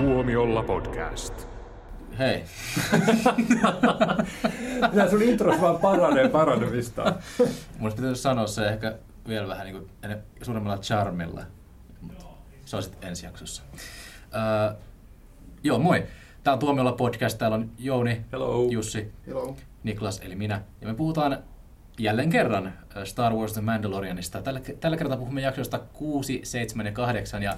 Tuomiolla podcast. Hei. Nämä sun intros vaan paranee paranemista. Mun pitäisi sanoa se ehkä vielä vähän niin kuin suuremmalla charmilla. Se on sitten ensi jaksossa. Öö, joo, moi. Tää on Tuomiolla podcast. Täällä on Jouni, Hello. Jussi, Hello. Niklas eli minä. Ja me puhutaan jälleen kerran Star Wars The Mandalorianista. Tällä, tällä kertaa puhumme jaksoista 6, 7 ja 8. Ja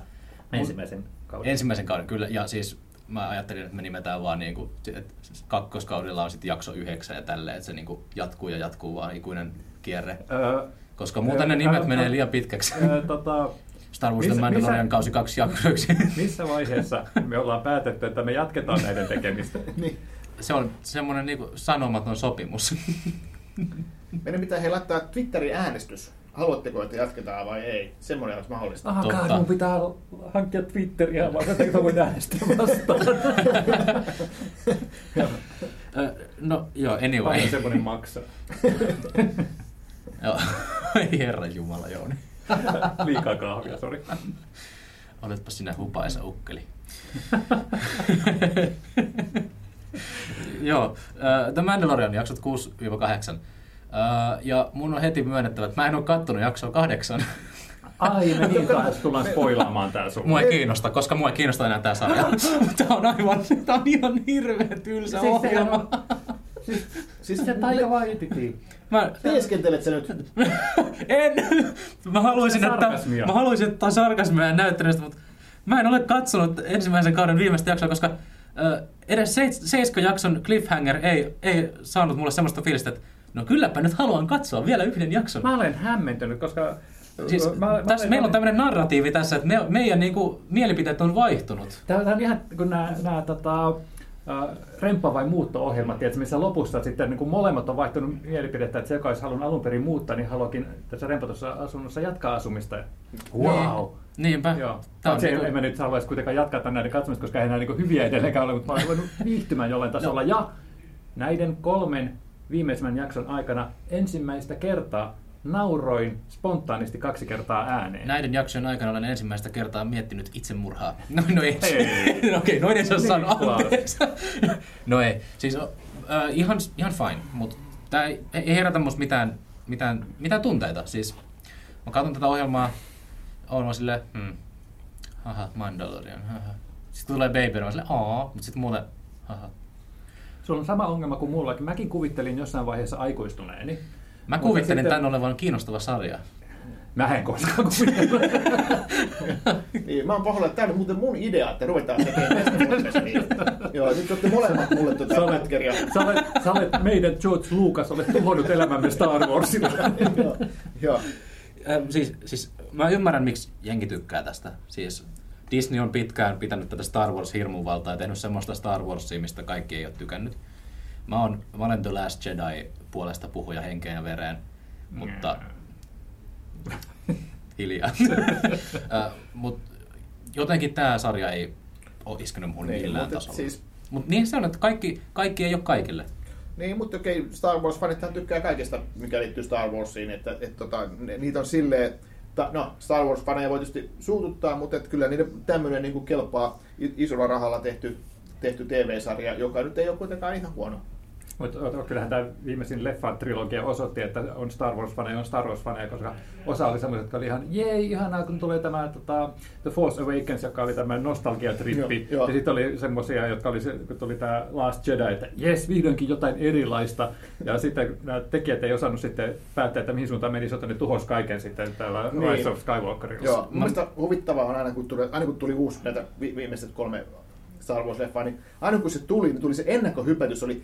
Ensimmäisen kauden. Ensimmäisen kauden, kyllä. Ja siis mä ajattelin, että me nimetään vaan niin kuin, että kakkoskaudella on sitten jakso yhdeksän ja tälleen, että se niin kuin jatkuu ja jatkuu vaan ikuinen kierre. Öö, Koska muuten ne nimet Ää, menee liian pitkäksi. öö, tota, Star Wars The missä- Mandalorian missä- kausi kaksi jaksoiksi. missä vaiheessa me ollaan päätetty, että me jatketaan näiden tekemistä? Niin. se on semmoinen niin sanomaton sopimus. Meidän pitää he laittaa Twitterin äänestys. Haluatteko, että jatketaan vai ei? Semmoinen olisi mahdollista. Ah, Totta. God, mun pitää hankkia Twitteriä, vaan että mä voin äänestää vastaan. No joo, anyway. Paljon semmoinen maksaa. Joo. Ei herra Jumala, Jouni. Liikaa kahvia, sori. Oletpa sinä hupaisa ukkeli. Joo, äh, The Mandalorian jaksot 6-8. Äh, ja mun on heti myönnettävä, että mä en ole kattonut jaksoa kahdeksan. Ai, me niin taas tullaan spoilaamaan tää sun. Mua ei kiinnosta, koska mua ei kiinnosta enää tää sarja. Tää on aivan, tää on ihan hirveä tylsä Siis ohjelma. Siis Se taika vaan. Mä, teeskentelet sä nyt? en! Mä haluaisin, että, mä haluaisin, että on sarkasmia näyttelystä, mutta mä en ole katsonut ensimmäisen kauden viimeistä jaksoa, koska ö, edes seiska jakson cliffhanger ei, ei saanut mulle semmoista fiilistä, että no kylläpä nyt haluan katsoa vielä yhden jakson. Mä olen hämmentynyt, koska... Siis, mä, mä, tässä, meillä on tämmöinen narratiivi tässä, että me, meidän niinku, mielipiteet on vaihtunut. Tämä on ihan, kun nämä, nämä tota, äh, remppa- vai muutto-ohjelmat, tiedätkö, missä lopussa sitten niin kuin molemmat on vaihtunut mielipidettä, että se, joka olisi halunnut alun perin muuttaa, niin haluakin tässä rempatussa asunnossa jatkaa asumista. Wow! Niinpä. Joo. Tää on se, niinku- en mä nyt haluaisi kuitenkaan jatkaa tämän näiden katsomista, koska ei nämä niin hyviä edelleenkään ole, mutta mä olen voinut viihtymään jollain tasolla. Ja näiden kolmen viimeisimmän jakson aikana ensimmäistä kertaa nauroin spontaanisti kaksi kertaa ääneen. Näiden jaksojen aikana olen ensimmäistä kertaa miettinyt itsemurhaa. No, no ei. Ei. no okei, noin ei saa anteeksi. no ei. Siis äh, ihan, ihan fine, mutta tämä ei, ei herätä musta mitään, mitään, mitään tunteita. Siis mä katson tätä ohjelmaa, on mä silleen, hmm, haha, Mandalorian, haha. Sitten tulee Baby, mä silleen, aa, mutta sitten muuten, haha. Sulla on sama ongelma kuin mullakin. Mäkin kuvittelin jossain vaiheessa aikuistuneeni. Mä kuvittelin sitten- tämän olevan kiinnostava sarja. Mä en koskaan kuvitellut. Niin, mä oon pahoilla, että tää oli muuten mun idea, että ruvetaan tekemään tästä. Niin. Joo, nyt olette molemmat mulle Sä tuota olet, pätkäriä. sä, olet, sä olet meidän George Lucas, olet tuhonnut elämämme Star Warsilla. Joo, Joo. Äh, siis, siis mä ymmärrän, miksi jengi tykkää tästä. Siis Disney on pitkään pitänyt tätä Star Wars hirmuvaltaa ja tehnyt semmoista Star Warsia, mistä kaikki ei ole tykännyt. Mä, oon, mä olen The Last Jedi puolesta puhuja henkeen ja vereen, mutta hiljaa. äh, mut jotenkin tämä sarja ei ole iskenyt mun Niin, millään mutta tasolla. siis- Mut niin se on, että kaikki, kaikki ei ole kaikille. Niin, mutta okei, Star Wars-fanithan tykkää kaikesta, mikä liittyy Star Warsiin, että, että tota, ne, niitä on silleen, ta, no, Star Wars-faneja voi tietysti suututtaa, mutta että kyllä niiden tämmöinen niin kelpaa isolla rahalla tehty, tehty TV-sarja, joka nyt ei ole kuitenkaan ihan huono. Mutta kyllähän tämä viimeisin leffa-trilogia osoitti, että on Star Wars-faneja, on Star Wars-faneja, koska osa oli semmoiset, jotka oli ihan, jee, ihanaa, kun tulee tämä tota, The Force Awakens, joka oli tämä nostalgiatrippi. Joo, joo. Ja sitten oli semmoisia, jotka oli, kun tuli tämä Last Jedi, että jes, vihdoinkin jotain erilaista. Ja sitten nämä tekijät ei osannut sitten päättää, että mihin suuntaan meni, joten ne tuhos kaiken sitten täällä Niin. Rise of Skywalkerilla. Joo, mun mielestä huvittavaa on aina, kun tuli, aina kun tuli uusi näitä vi- viimeiset kolme Star Wars-leffaa, niin aina kun se tuli, niin tuli se ennakkohypätys, oli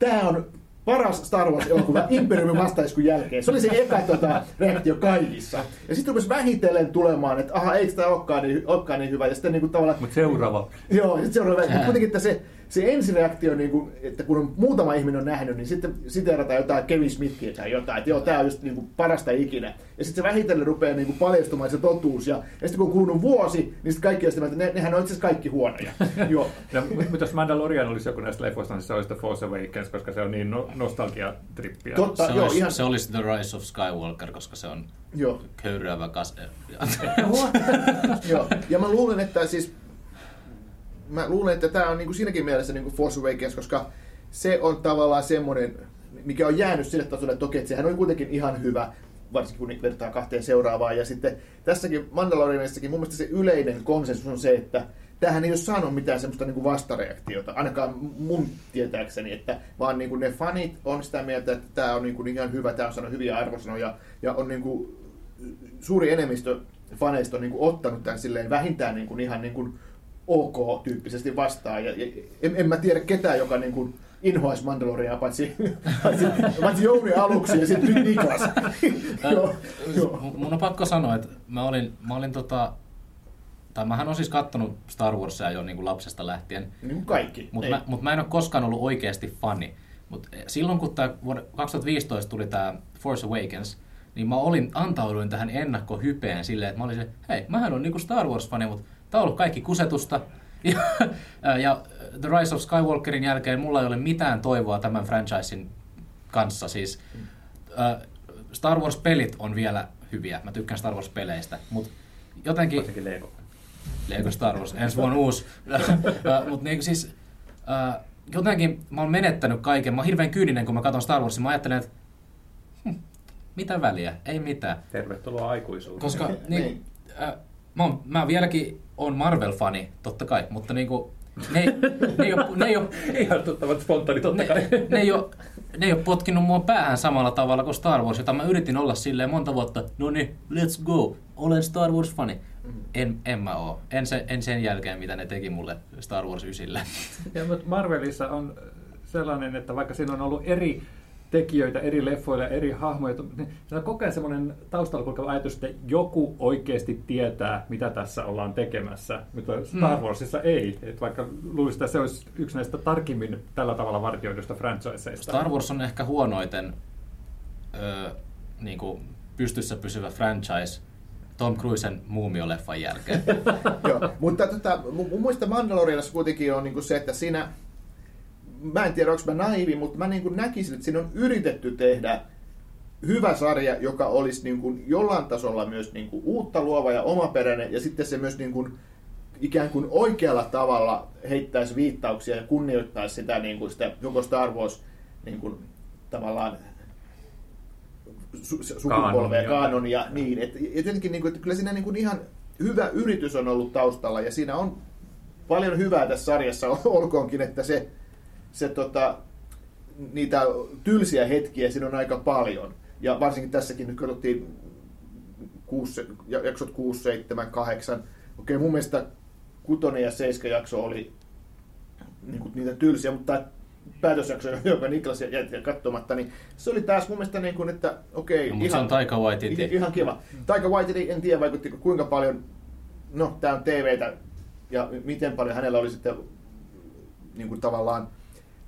tämä on paras Star Wars-elokuva Imperiumin vastaiskun jälkeen. Se oli se eka tota, reaktio kaikissa. Ja sitten rupesi vähitellen tulemaan, että aha, eikö tämä olekaan niin, olekaan niin hyvä. Ja sitten niin kuin, tavallaan, Mutta seuraava. Joo, ja sitten seuraava. Mutta kuitenkin että se, se ensireaktio, niin kuin, että kun on muutama ihminen on nähnyt, niin sitten siteerataan jotain Kevin Smithia tai jotain, että joo, tämä on just niin kuin parasta ikinä. Ja sitten se vähitellen rupeaa niin kuin paljastumaan se totuus. Ja, ja sitten kun on kulunut vuosi, niin sitten kaikki on sitä, että ne, nehän on itse asiassa kaikki huonoja. joo. No, mutta jos Mandalorian olisi joku näistä leffoista, niin se olisi The Force Awakens, koska se on niin no- nostalgia-trippiä. Totta, Se, joo, olisi, ihan, se olisi The Rise of Skywalker, koska se on joo. köyräävä kas... Joo. Ja mä luulen, että siis mä luulen, että tämä on niin kuin siinäkin mielessä niin kuin Force Awakens, koska se on tavallaan semmoinen, mikä on jäänyt sille tasolle, että okei, että sehän on kuitenkin ihan hyvä, varsinkin kun vertaa kahteen seuraavaan. Ja sitten tässäkin Mandalorianissakin mun mielestä se yleinen konsensus on se, että tähän ei ole saanut mitään semmoista niin kuin vastareaktiota, ainakaan mun tietääkseni, että vaan niin kuin ne fanit on sitä mieltä, että tämä on niin kuin ihan hyvä, tämä on saanut hyviä arvosanoja ja on niin kuin suuri enemmistö faneista on niin kuin ottanut tämän silleen vähintään niin kuin ihan niin kuin ok-tyyppisesti vastaan. Ja, ja en, en, mä tiedä ketään, joka niin kuin inhoaisi Mandaloriaa, paitsi, paitsi, paitsi Jouni aluksi ja sitten nyt Niklas. joo, joo. Mun on pakko sanoa, että mä olin, mä olin tota, tai mähän on siis kattonut Star Warsia jo niin kuin lapsesta lähtien. Niin kuin kaikki. Mutta mä, mut mä en ole koskaan ollut oikeasti fani. Mutta silloin kun tämä 2015 tuli tämä Force Awakens, niin mä olin, antauduin tähän ennakkohypeen silleen, että mä olin se, hei, mähän on niinku Star Wars-fani, mutta tää on ollut kaikki kusetusta. Ja, ja The Rise of Skywalkerin jälkeen mulla ei ole mitään toivoa tämän franchisein kanssa. Siis, äh, Star Wars-pelit on vielä hyviä. Mä tykkään Star Wars-peleistä, mutta jotenkin... Varsinkin Lego. Lego Star Wars, ensi vuonna uusi. mutta niin siis, äh, jotenkin mä oon menettänyt kaiken. Mä oon hirveän kyyninen, kun mä katson Star Warsia. Mä ajattelen, että hm, mitä väliä, ei mitään. Tervetuloa aikuisuuteen. Koska niin, äh, mä, oon, mä vieläkin on Marvel-fani, totta kai, mutta niinku, ne, ne, ei ole, ne, ei ole, Ihan tuttavat spontaani, totta kai. ne, ne, ei ole, ne ei ole potkinut mua päähän samalla tavalla kuin Star Wars, jota mä yritin olla silleen monta vuotta, no niin, let's go, olen Star Wars-fani. En, en mä oo. En, se, en sen jälkeen, mitä ne teki mulle Star Wars 9. Ja, mutta Marvelissa on sellainen, että vaikka siinä on ollut eri tekijöitä eri leffoille, eri hahmoja, niin on koko ajan semmoinen taustalla kulkeva ajatus, että joku oikeasti tietää, mitä tässä ollaan tekemässä, mutta Star Warsissa ei. Et vaikka luulisi, että se olisi yksi näistä tarkimmin tällä tavalla vartioidusta franchiseista. Star Wars on ehkä huonoiten ö, niin kuin pystyssä pysyvä franchise Tom Cruisen muumioleffan jälkeen. Joo, mutta tota, mun, mun mielestä Mandalorianassa kuitenkin on niin se, että siinä, mä en tiedä onko mä naivi, mutta mä niin näkisin, että siinä on yritetty tehdä hyvä sarja, joka olisi niin kuin jollain tasolla myös niin kuin uutta luova ja omaperäinen, ja sitten se myös niin kuin ikään kuin oikealla tavalla heittäisi viittauksia ja kunnioittaisi sitä, niin kuin sitä joko Star Wars niin kuin, tavallaan su- sukupolvea, Kaanonia. niin. Et, et jotenkin, niin kuin, että kyllä siinä niin kuin ihan hyvä yritys on ollut taustalla, ja siinä on paljon hyvää tässä sarjassa, olkoonkin, että se, se tota, niitä tylsiä hetkiä siinä on aika paljon. Ja varsinkin tässäkin nyt katsottiin jaksot 6, 7, 8. Okei, mun mielestä kutonen ja seiska jakso oli niin kuin niitä tylsiä, mutta päätösjakso, joka Niklas jätti katsomatta, niin se oli taas mun mielestä niin kuin, että okei, No, mutta se on Taika Waititi. ihan, ihan kiva. Taika Waititi, en tiedä vaikuttiko kuinka paljon, no tämä on TVtä, ja miten paljon hänellä oli sitten niin kuin tavallaan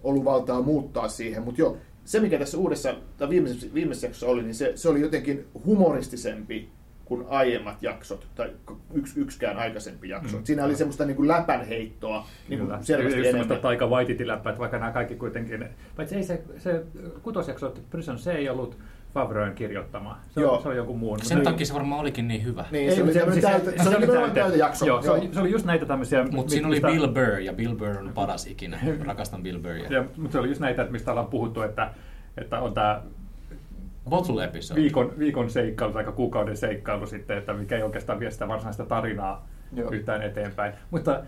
ollut valtaa muuttaa siihen, mutta joo, se mikä tässä uudessa tai viimeisessä, viimeisessä jaksossa oli, niin se, se oli jotenkin humoristisempi kuin aiemmat jaksot, tai yks, yksikään aikaisempi jakso. Mm. Siinä oli semmoista niin kuin läpänheittoa niin Kyllä. kuin selvästi Just semmoista enemmän. taika Waititi-läppää, että vaikka nämä kaikki kuitenkin... Paitsi ei se, se kutosjakso, että Prison, se ei ollut Favroin kirjoittama. Se, Joo. on, se on joku muun. Sen Mutta- takia se varmaan olikin niin hyvä. Niin, Ei, se oli mutta tämmöinen siis täyte, se oli nimenomaan täytejakso. Joo, se oli, se oli just näitä tämmöisiä... Mutta siinä oli mistä- Bill Burr, ja Bill Burr on paras ikinä. Rakastan Bill Burria. Ja, mutta se oli just näitä, että mistä ollaan puhuttu, että, että on tämä Bottle episode. viikon, viikon seikkailu tai kuukauden seikkailu sitten, että mikä ei oikeastaan vie sitä varsinaista tarinaa Joo. yhtään eteenpäin. Mutta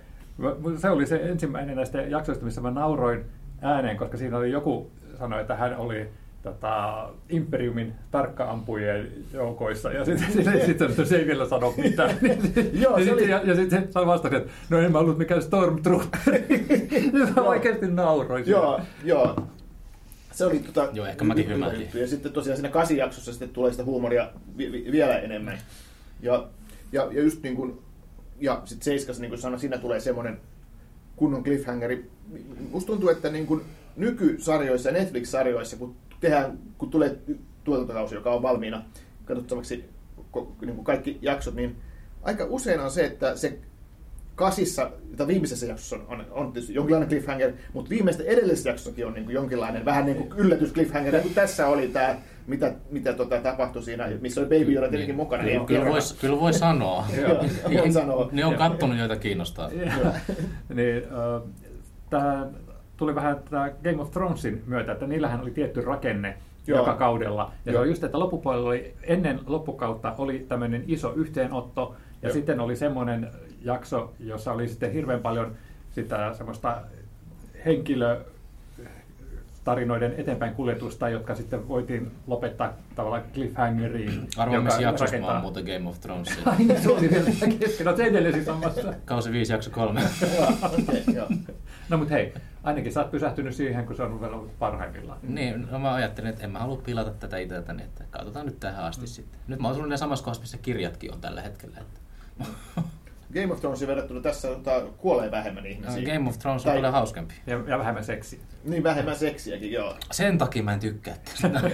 se oli se ensimmäinen näistä jaksoista, missä mä nauroin ääneen, koska siinä oli joku sanoi, että hän oli tota, Imperiumin tarkka-ampujien joukoissa, ja sitten sit, sit, se ei vielä sano mitään. Joo, ja se oli- sitten ja, ja sit se sai vastasi, että no en mä ollut mikään Stormtrooper. mä oikeasti nauroin. Joo, joo. Se oli tota, Joo, ehkä mäkin hyvä hymähdin. Ja sitten tosiaan siinä kasijaksossa sitten tulee sitä huumoria vi- vi- vielä enemmän. Ja, ja, ja just niin kuin, ja sitten Seiskas, niin kuin sanoin, siinä tulee semmoinen kunnon cliffhangeri. Musta tuntuu, että niin kuin nykysarjoissa ja Netflix-sarjoissa, kun, tehdään, kun tulee tuotantokausi, joka on valmiina katsottavaksi niin kuin kaikki jaksot, niin aika usein on se, että se kasissa, tai viimeisessä jaksossa on, on, on tietysti jonkinlainen cliffhanger, mutta viimeisten edellisessä jaksossakin on niin kuin jonkinlainen vähän niin kuin yllätys cliffhanger, niin kuin tässä oli tämä, mitä, mitä tota, tapahtui siinä, missä oli Baby Yoda tietenkin mukana. Kyllä, Niin, kyllä, vois, kyllä voi sanoa. Joo, voin sanoa. Ne on kattonut, joita kiinnostaa. niin, äh, tämä tuli vähän tämä Game of Thronesin myötä, että niillähän oli tietty rakenne Joo. joka kaudella. Ja Joo. se on just, että loppupuolella oli, ennen loppukautta oli tämmöinen iso yhteenotto, ja Joo. sitten oli semmoinen jakso, jossa oli sitten hirveän paljon sitä semmoista henkilö tarinoiden eteenpäin kuljetusta, jotka sitten voitiin lopettaa tavallaan cliffhangeriin. Joka missä jaksossa rakentaa- oon muuten Game of Thronesia. Ai se oli vielä kesken, no se edelleen samassa. Kausi 5, jakso 3. Joo, joo. No mutta hei, ainakin sä oot pysähtynyt siihen, kun se on vielä ollut parhaimmillaan. Niin, no mä ajattelin, että en mä halua pilata tätä itseltäni, että katsotaan nyt tähän asti sitten. Nyt mä oon ne samassa kohdassa, missä kirjatkin on tällä hetkellä. Että. Game of Thronesin verrattuna tässä tota, kuolee vähemmän ihmisiä. Game of Thrones on Tai- paljon hauskempi. Ja, ja vähemmän seksiä. Niin vähemmän seksiäkin, joo. Sen takia mä en tykkää tästä.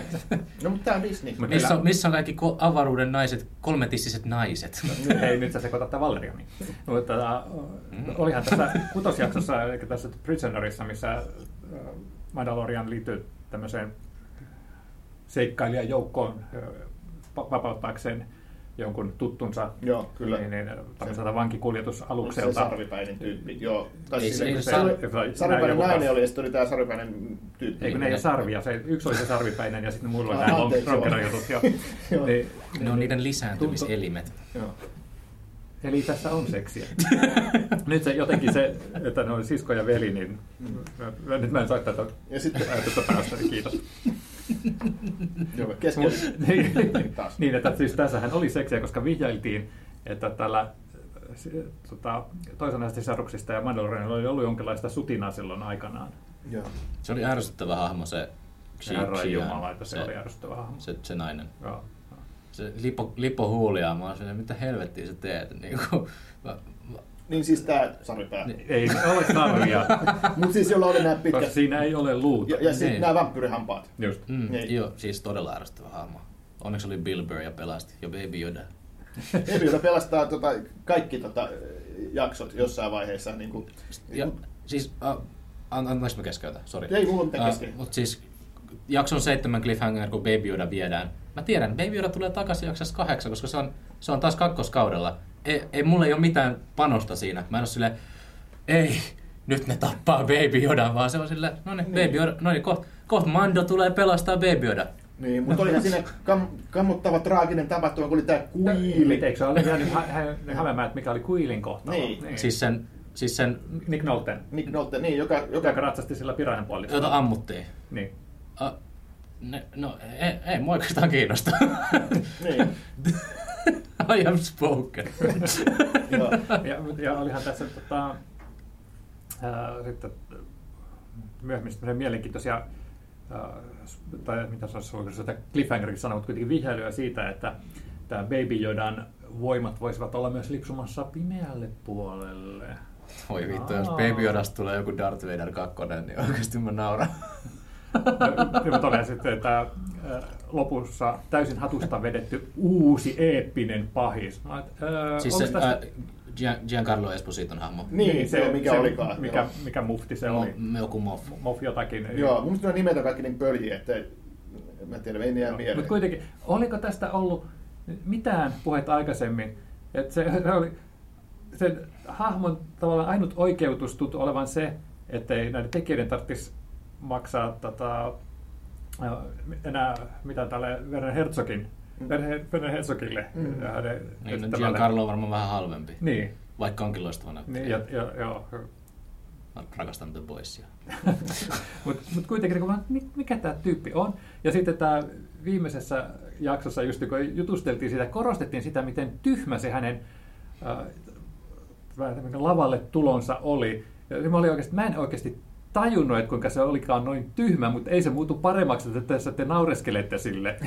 No mutta tää on Disney. Mut- missä, on, missä on kaikki ko- avaruuden naiset, kolmetissiset naiset? Hei, nyt sä sekoitat tämän Valerianin. Mutta tota, olihan tässä kutosjaksossa, eli tässä Prisonerissa, missä äh, Mandalorian liittyy tämmöiseen seikkailijajoukkoon äh, va- vapauttaakseen jonkun tuttunsa Joo, kyllä. Niin, niin, Se vankikuljetusalukselta. sarvipäinen tyyppi, joo. Tai Ei siis se- ei se, se- se, oli- se- sarvipäinen nainen oli ja sitten oli tämä sarvipäinen tyyppi. Eikö ne ei ole sarvia, se, yksi oli se sarvipäinen ja sitten mulla oli Ah, nämä. Joo. niin, ne on niiden lisääntymiselimet. Joo. Eli tässä on seksiä. Nyt se jotenkin se, että ne on sisko ja veli, niin mä- nyt mä en saa tätä Ja sitten, ajatusta päästä, niin kiitos. joo, keskellä. niin, Taas. niin, että siis tässähän oli seksiä, koska vihjailtiin, että tällä s- tota, toisen näistä sisaruksista ja Mandalorianilla oli ollut jonkinlaista sutinaa silloin aikanaan. Joo. Se oli ärsyttävä hahmo se Herra Xian. Jumala, että se, oli ärsyttävä hahmo. se, se nainen. Joo. Se lipo, lipo huuliaa, mä silleen, mitä helvettiä sä teet? Niin kuin, mä, Niin siis tää sarvipää. Niin. Ei ole sarvia, Mutta siis jolla oli nämä koska pitkät... siinä ei ole luuta. Ja, ja sitten Niin. nämä vampyyrihampaat. Just. mm, Niin. joo, siis todella ärsyttävä hahmo. Onneksi oli Bill Burr ja pelasti, ja Baby Yoda. Ebi, joka pelastaa tota, kaikki tota, jaksot jossain vaiheessa. Niin kuin, Ja, siis, uh, an, antaanko mä keskeytä? Sori. Ei mulla mitään kesken. Mutta siis jakson seitsemän cliffhanger, kun Baby Yoda viedään. Mä tiedän, Baby Yoda tulee takaisin jaksossa kahdeksan, koska se on, se on taas kakkoskaudella. Ei, ei mulla ei ole mitään panosta siinä. Mä en ole silleen, ei, nyt ne tappaa Baby Yoda, vaan se on silleen, no niin, Baby Yoda, no niin, kohta koht Mando tulee pelastaa Baby Yoda. Niin, mutta olihan siinä kam, kammottava traaginen tapahtuma, kun oli tämä kuili. Eikö se ole jäänyt hä- hä- hämäämään, että mikä oli Kuilin kohtalo? Niin. Siis sen, siis sen Nick Nolte, Nick Nolte, niin, joka, joka joka ratsasti sillä pirahan puolella. jota ammuttiin. Niin. Uh, ne, no, ei, ei mua oikeastaan kiinnosta. niin, I am spoken. joo. Ja, ja olihan tässä tota, ää, sitten myöhemmin semmoisia mielenkiintoisia, ää, tai mitä sanoisi, voiko sitä cliffhangeriksi sanoa, mutta kuitenkin vihjailuja siitä, että tämä Baby Yodan voimat voisivat olla myös lipsumassa pimeälle puolelle. Voi vittu, jos. Baby Yodasta tulee joku Darth Vader 2, niin oikeasti mä nauran. Ja mutta oli sitten, että ää, lopussa täysin hatusta vedetty uusi eeppinen pahis. Mä, et, ää, Siis onks se tästä- äh, Gian- Giancarlo Espositon hahmo. Niin, se, on mikä olikaan. Mikä, joo. mikä mufti se Mo- oli. Joku moff. Moff jotakin. Joo, mun mielestä nimet on kaikki niin pöljiä, että mä en tiedä, ei jää mieleen. Mutta kuitenkin, oliko tästä ollut mitään puhetta aikaisemmin, että se, se oli sen hahmon tavallaan ainut oikeutus tuntuu olevan se, että ei näiden tekijöiden tarvitsisi maksaa tota, ää, enää mitä tälle Werner Herzogin, Werner Werner Herzogille Mm. ja hänen Niin, no. Giancarlo on varmaan vähän halvempi. Niin, Vaikka onkin loistava näyttelijä. niin ja, ja, joo. Mä rakastan The Boysia. Mutta mut kuitenkin, niin vaan, mi- mikä tämä tyyppi on. Ja sitten tämä viimeisessä jaksossa, just kun jutusteltiin sitä, korostettiin sitä, miten tyhmä se hänen äh, lavalle tulonsa oli. Ja mä, olin oikeasti, mä en oikeasti tajunnut, että kuinka se olikaan noin tyhmä, mutta ei se muutu paremmaksi, että tässä te naureskelette sille.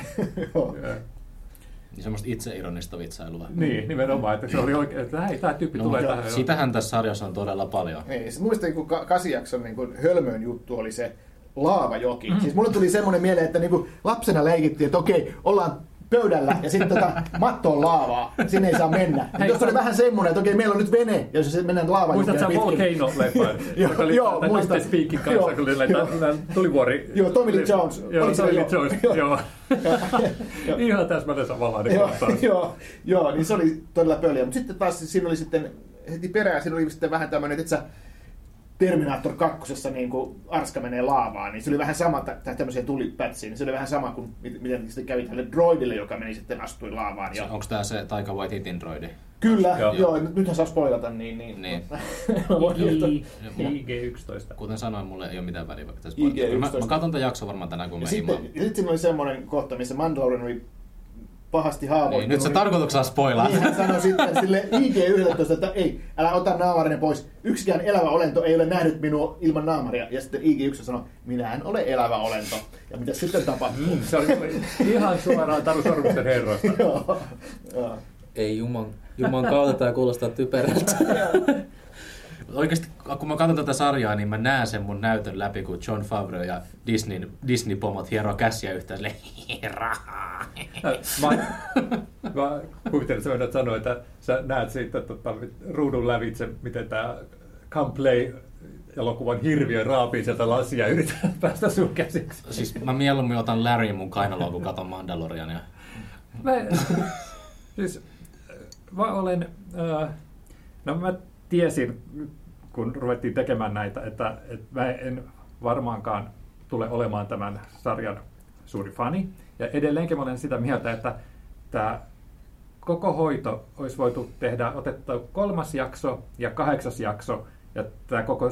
Niin semmoista itseironista vitsailua. niin, nimenomaan, että se oli oikein, että hei, tämä tyyppi No, tulee mutta tähän. jo. sitähän tässä sarjassa on todella paljon. Niin, siis muistan, kun ka- kasijakson niin kuin hölmöön juttu oli se laavajoki. Mm. Siis mulle tuli semmoinen mieleen, että niin kuin lapsena leikittiin, että okei, ollaan pöydällä ja sitten tota, matto on laavaa. Sinne ei saa mennä. Hei, Jos oli sä- vähän semmoinen, että okei, meillä on nyt vene, ja jos se mennään laavaan. Muistatko sä Volcano-leffan? Joo, joka oli joo, tämän muistan. Speakin kanssa, kun oli joo. näitä tulivuori... Joo, Tommy Lee Jones. Joo, Tommy Lee? Jones, Joo. Ihan täsmälleen samanlainen joo, kohtaus. joo, joo, niin se oli todella pöliä. Mutta sitten taas siinä oli sitten heti perään, siinä oli sitten vähän tämmöinen, että sä Terminator 2, niin kuin Arska menee laavaan, niin se oli vähän sama, tai tämmöisiä tulipätsiä, niin se oli vähän sama kuin mit- miten sitten kävi tälle droidille, joka meni sitten astui laavaan. Ja... Onko tää se Taika Waititin droidi? Kyllä, Joo. joo. joo, nyt- nythän saa spoilata, niin... niin. Niin. I- IG-11. Kuten sanoin, mulle ei ole mitään väliä, vaikka tässä IG-11. spoilata. Mä, mä katson tämän jakson varmaan tänään, kun ja mä sitten, ja sitten siinä oli semmoinen kohta, missä Mandalorian oli pahasti haavoittunut. Niin, nyt sä tarkoituksella spoilaa. Niin hän sanoi sitten sille IG-11, että ei, älä ota naamarinen pois. Yksikään elävä olento ei ole nähnyt minua ilman naamaria. Ja sitten IG-11 sanoi, minä en ole elävä olento. Ja mitä sitten tapahtuu? Mm, Se oli ihan suoraan Taru Sormusten herroista. Joo, joo. Ei juman, juman kautta tämä kuulostaa typerältä. Oikeasti, kun mä katson tätä sarjaa, niin mä näen sen mun näytön läpi, kun John Favreau ja Disney, Disney-pomot hieroo käsiä yhteen silleen, rahaa. Mä, mä kuvittelin, että sä sanoa, että sä näet siitä tota, ruudun lävitse, miten tämä Come Play elokuvan hirviö raapii sieltä lasia ja yrittää päästä sun käsiksi. Siis mä mieluummin otan Larry mun kainaloon, kun katon Mandaloriania. Mä, siis, mä olen, äh, no mä tiesin, kun ruvettiin tekemään näitä, että, että mä en varmaankaan tule olemaan tämän sarjan suuri fani. Ja edelleenkin olen sitä mieltä, että tämä koko hoito olisi voitu tehdä, otettu kolmas jakso ja kahdeksas jakso, ja tämä koko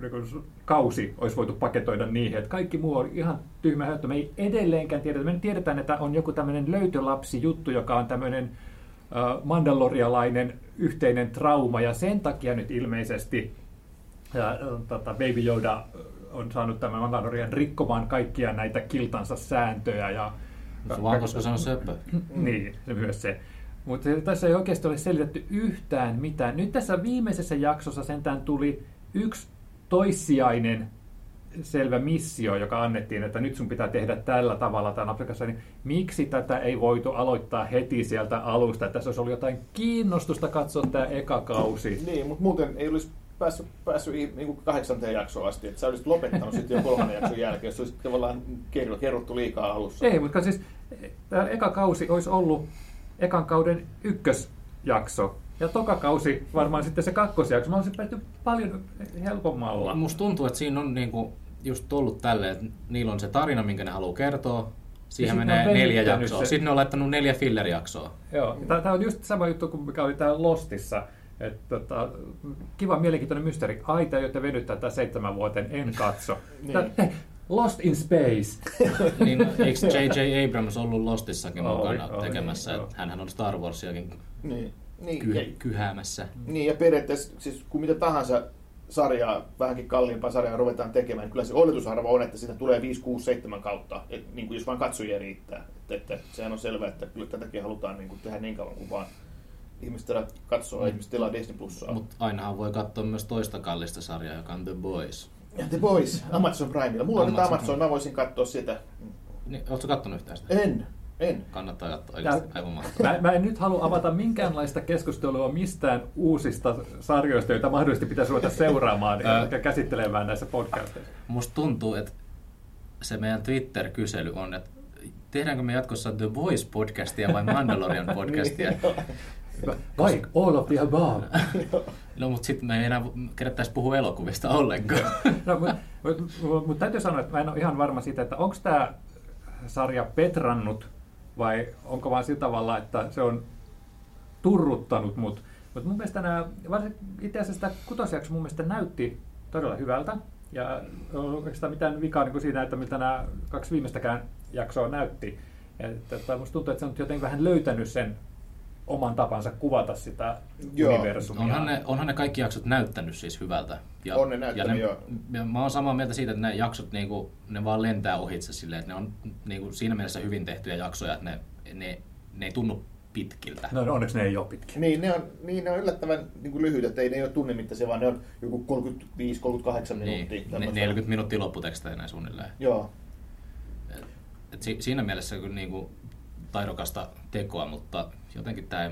niin kausi olisi voitu paketoida niihin, että kaikki muu on ihan tyhmä höttö. Me ei edelleenkään tiedetä. Me tiedetään, että on joku tämmöinen löytölapsi-juttu, joka on tämmöinen mandalorialainen yhteinen trauma, ja sen takia nyt ilmeisesti tota, Baby Yoda on saanut tämän Mandalorian rikkomaan kaikkia näitä kiltansa sääntöjä. Ja, Se vaan koska se on söpö. niin, se myös se. Mutta tässä ei oikeasti ole selitetty yhtään mitään. Nyt tässä viimeisessä jaksossa sentään tuli yksi toissijainen selvä missio, joka annettiin, että nyt sun pitää tehdä tällä tavalla tämän Afrikassa, niin miksi tätä ei voitu aloittaa heti sieltä alusta? Että tässä olisi ollut jotain kiinnostusta katsoa tämä eka kausi. Niin, mutta muuten ei olisi päässyt, päässyt niin kuin kahdeksanteen jaksoon asti. Että sä olisit lopettanut sitten jo kolmannen jakson jälkeen, jos olisi tavallaan kerrottu, kerrottu liikaa alussa. Ei, mutta siis tämä eka kausi olisi ollut ekan kauden ykkösjakso. Ja toka kausi varmaan sitten se kakkosjakso. Mä olisin päästy paljon helpommalla. Musta tuntuu, että siinä on niinku just ollut tälleen, että niillä on se tarina, minkä ne haluaa kertoa. Siihen Ja sit ne menee neljä jaksoa. se- Sitten ne on laittanut neljä filler-jaksoa. Joo, tämä on just sama juttu kuin mikä oli täällä Lostissa. Että tota, kiva mielenkiintoinen mysteeri. Ai, te aiotte venyttää tätä seitsemän vuoteen, en katso. Niin. Tää- hei, Lost in Space. Niin, eikö J.J. Abrams ollut Lostissakin Oli, mukana oli, tekemässä? että hänhän on Star Warsiakin Niin, niin, ky- ja, kyhäämässä. niin, ja periaatteessa siis kun mitä tahansa sarjaa, vähänkin kalliimpaa sarjaa ruvetaan tekemään, niin kyllä se oletusarvo on, että siitä tulee 5, 6, 7 kautta, et, niin kuin jos vain katsojia riittää. Että, että, sehän on selvää, että kyllä tätäkin halutaan niin kuin tehdä niin kauan kuin vaan ihmiset katsoo, mm. ihmiset tilaa Disney Plusaa. Mutta ainahan voi katsoa myös toista kallista sarjaa, joka on The Boys. Ja The Boys, Amazon Primella. Mulla on nyt Amazon, mä voisin katsoa sitä. Niin, Oletko kattonut yhtään sitä? En, en. Kannattaa katsoa oikeasti aivan mahtavaa. Mä, mä en nyt halua avata minkäänlaista keskustelua mistään uusista sarjoista, joita mahdollisesti pitäisi ruveta seuraamaan ja käsittelemään näissä podcasteissa. Musta tuntuu, että se meidän Twitter-kysely on, että tehdäänkö me jatkossa The Voice-podcastia vai Mandalorian podcastia? Niin. Vai all of the above. No, mutta sitten me ei enää kerättäisi puhua elokuvista ollenkaan. No, mutta mut, mut täytyy sanoa, että mä en ole ihan varma siitä, että onko tämä sarja petrannut vai onko vaan sillä tavalla, että se on turruttanut mut. Mutta mun mielestä nämä, itse asiassa tämä kutosjakso mun mielestä näytti todella hyvältä. Ja oikeastaan mitään vikaa niin siinä, että mitä nämä kaksi viimeistäkään jaksoa näytti. Että, että musta tuntuu, että se on jotenkin vähän löytänyt sen oman tapansa kuvata sitä Joo. universumia. Onhan ne, onhan ne kaikki jaksot näyttänyt siis hyvältä. Ja, On ne näyttänyt, ja joo. ja mä oon samaa mieltä siitä, että ne jaksot niinku, ne vaan lentää ohitse silleen, että ne on niinku, siinä mielessä hyvin tehtyjä jaksoja, että ne, ne, ne ei tunnu pitkiltä. No onneksi ne ei ole pitkiä. Niin, ne on, niin, ne on yllättävän niin kuin lyhyitä, että ei ne ole tunnimittaisia, vaan ne on joku 35-38 minuuttia. Niin, ne, tämmöistä. 40 minuuttia lopputekstejä näin suunnilleen. Joo. Et si, siinä mielessä kun niinku, taidokasta tekoa, mutta jotenkin tämä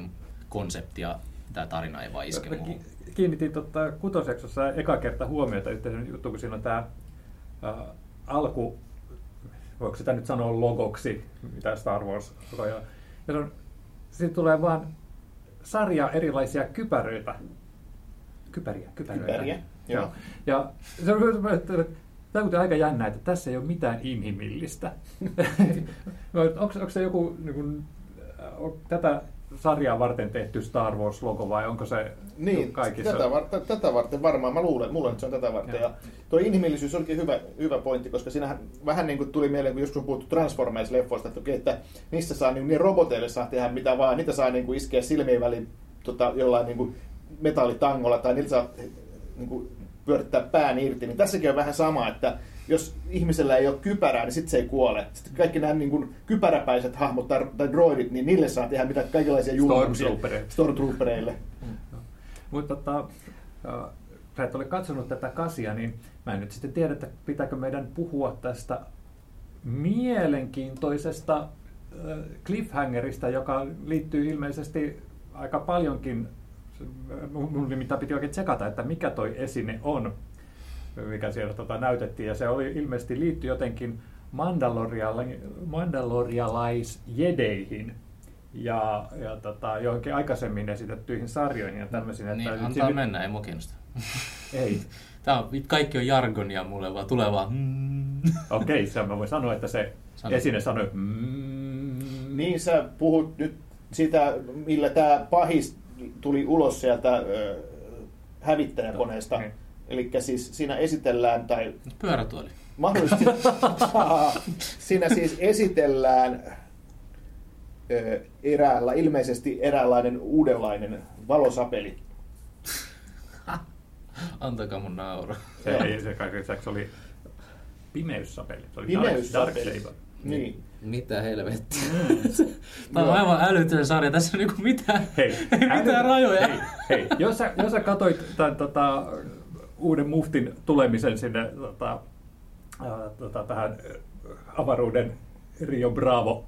konsepti ja tämä tarina ei vaan iske muuhun. Kiinnitin tota, kutosjaksossa eka kerta huomiota yhteisen juttu, kun siinä on tämä äh, alku, voiko sitä nyt sanoa logoksi, mitä Star Wars. Ja, ja se on, siitä tulee vaan sarja erilaisia kypäröitä. Kypäriä, kypäröitä. Kypäriä, Joo. joo. Ja se on, että tämä on aika jännä, että tässä ei ole mitään inhimillistä. onko, onko se joku niin kuin, äh, tätä sarjaa varten tehty Star Wars-logo vai onko se Niin, kaikissa? tätä, varten, tätä varten varmaan, mä luulen, mulla nyt se on tätä varten. Ja tuo inhimillisyys olikin hyvä, hyvä pointti, koska siinähän vähän niin kuin tuli mieleen, kun joskus on puhuttu Transformers-leffoista, että, että niissä saa, niin, niin roboteille saa tehdä mitä vaan, niitä saa niin kuin iskeä silmien väliin tota, jollain niin kuin metallitangolla tai niitä saa niin kuin, pyörittää pään irti. Niin tässäkin on vähän sama, että jos ihmisellä ei ole kypärää, niin sitten se ei kuole. Sitten kaikki nämä niin kuin, kypäräpäiset hahmot tai, tai droidit, niin niille saa tehdä mitä kaikenlaisia julmuuksia. Stormtroopereille. Stormtroopereille. Mutta tota, äh, sä et ole katsonut tätä kasia, niin mä en nyt sitten tiedä, että pitääkö meidän puhua tästä mielenkiintoisesta äh, cliffhangerista, joka liittyy ilmeisesti aika paljonkin, mun mun nimittäin piti oikein tsekata, että mikä toi esine on, mikä siellä tota, näytettiin, ja se oli ilmeisesti liittyy jotenkin Mandaloriala- Mandalorialais-jedeihin ja, ja tota, johonkin aikaisemmin esitettyihin sarjoihin ja tämmöisiin. Niin, nyt antaa siinä- mennä, ei mua kiinnosta. Ei. Tää on, kaikki on jargonia mulle, vaan tulee vaan... Mm. Okei, se mä voin sanoa, että se Sano. esine sanoi... Mm, Niin sä puhut nyt sitä, millä tämä pahis tuli ulos sieltä ö, hävittäjäkoneesta. Niin. Eli siis siinä esitellään, tai Pyörätuoli. mahdollisesti siinä siis esitellään ö, eräällä, ilmeisesti eräänlainen uudenlainen valosapeli. Antakaa mun naura. Se, ei, se kaiken lisäksi oli pimeyssapeli. Se oli Pimeyssapeli. Dark Saber. Niin. Mitä helvettiä. Tämä on aivan älytön sarja. Tässä on niinku mitään, Hei, ei mitään älytön- rajoja. Hei, hei. Jos, sä, jos sä katsoit tämän tota, uuden muftin tulemisen sinne tota, tota, tähän avaruuden Rio Bravo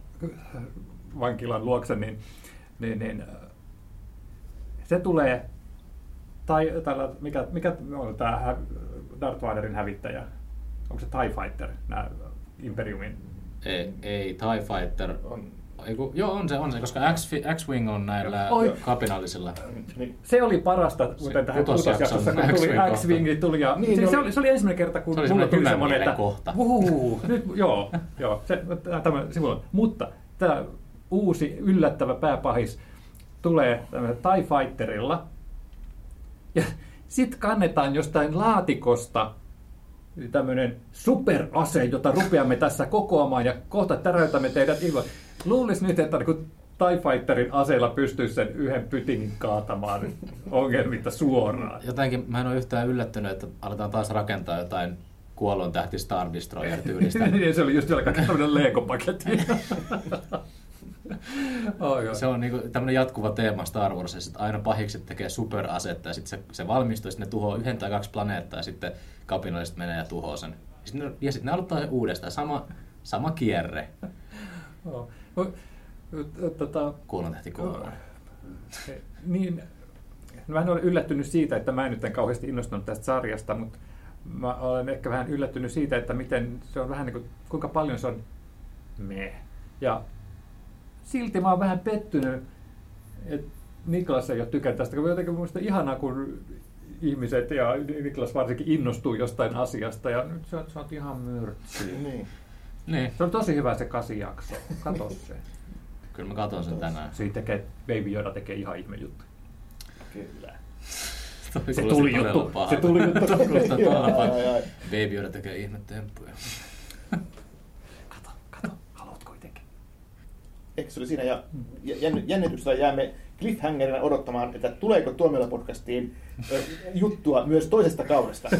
vankilan luokse, niin, niin, niin se tulee, tai tällä, mikä, mikä on tämä Darth Vaderin hävittäjä? Onko se TIE Fighter, nämä Imperiumin? Ei, ei TIE Fighter. On. Eiku, joo, on se, on se, koska X, X-Wing on näillä Oi. kapinallisilla. Niin. Se oli parasta, kuten tähän kutosjaksossa, kun tuli X-Wing tuli. Ja, Niin, niin, no- se, oli, se oli ensimmäinen kerta, kun Se oli semmoinen tuli semmoinen, että kohta. Uhuu, nyt, joo, joo, se, tämä sivulla. Mutta tämä uusi yllättävä pääpahis tulee TIE Fighterilla. Ja sitten kannetaan jostain laatikosta tämmöinen superase, jota rupeamme tässä kokoamaan ja kohta täräytämme teidät ilman. Luulisi nyt, että kun TIE Fighterin aseella pystyisi sen yhden pytingin kaatamaan ongelmitta suoraan. Jotenkin mä en ole yhtään yllättynyt, että aletaan taas rakentaa jotain kuollon tähti Star Destroyer tyylistä. niin, se oli just siellä tämmöinen Lego-paketti. Se on niinku tämmöinen jatkuva teema Star Warsissa, että aina pahikset tekee superasetta ja sitten se, se valmistuu, sitten ne tuhoaa yhden tai kaksi planeettaa ja sitten kapinalliset menee ja tuhoaa sen. Sitten ne, ja sitten ne aloittaa sen uudestaan, sama, sama kierre. No, Tota, Kuollon tähti kuollon. niin, mä en ole yllättynyt siitä, että mä en nyt kauheasti innostunut tästä sarjasta, mutta mä olen ehkä vähän yllättynyt siitä, että miten se on vähän niin kuin, kuinka paljon se on me. Ja silti mä oon vähän pettynyt, että Niklas ei ole tykännyt tästä, kun jotenkin mun mielestä ihanaa, kun ihmiset ja Niklas varsinkin innostuu jostain asiasta ja nyt sä, oot- sä oot ihan myrtsi. Niin. Niin, Se on tosi hyvä se kasijakso. Kato se. kyllä mä katson sen tänään. Siitä tekee, Baby Yoda tekee ihan ihme juttu. Kyllä. Se tuli juttu. Se tuli juttu. Baby Yoda tekee ihmetemppuja. Kato, se oli siinä ja jännitystä jäämme cliffhangerina odottamaan, että tuleeko Tuomiolla podcastiin juttua myös toisesta kaudesta.